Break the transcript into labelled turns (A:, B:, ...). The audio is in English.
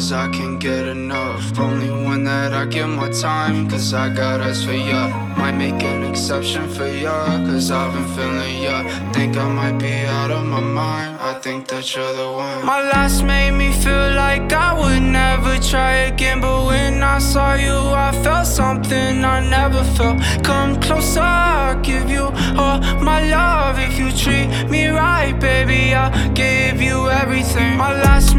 A: cause I can't get enough. Only one that I give my time, cause I got eyes for ya. Might make an exception for ya, cause I've been feeling ya. Think I might be out of my mind, I think that you're the one. My last made me feel like I would never try again, but when I saw you, I felt something I never felt. Come closer, I'll give you all my love. If you treat me right, baby, I'll give you everything. My last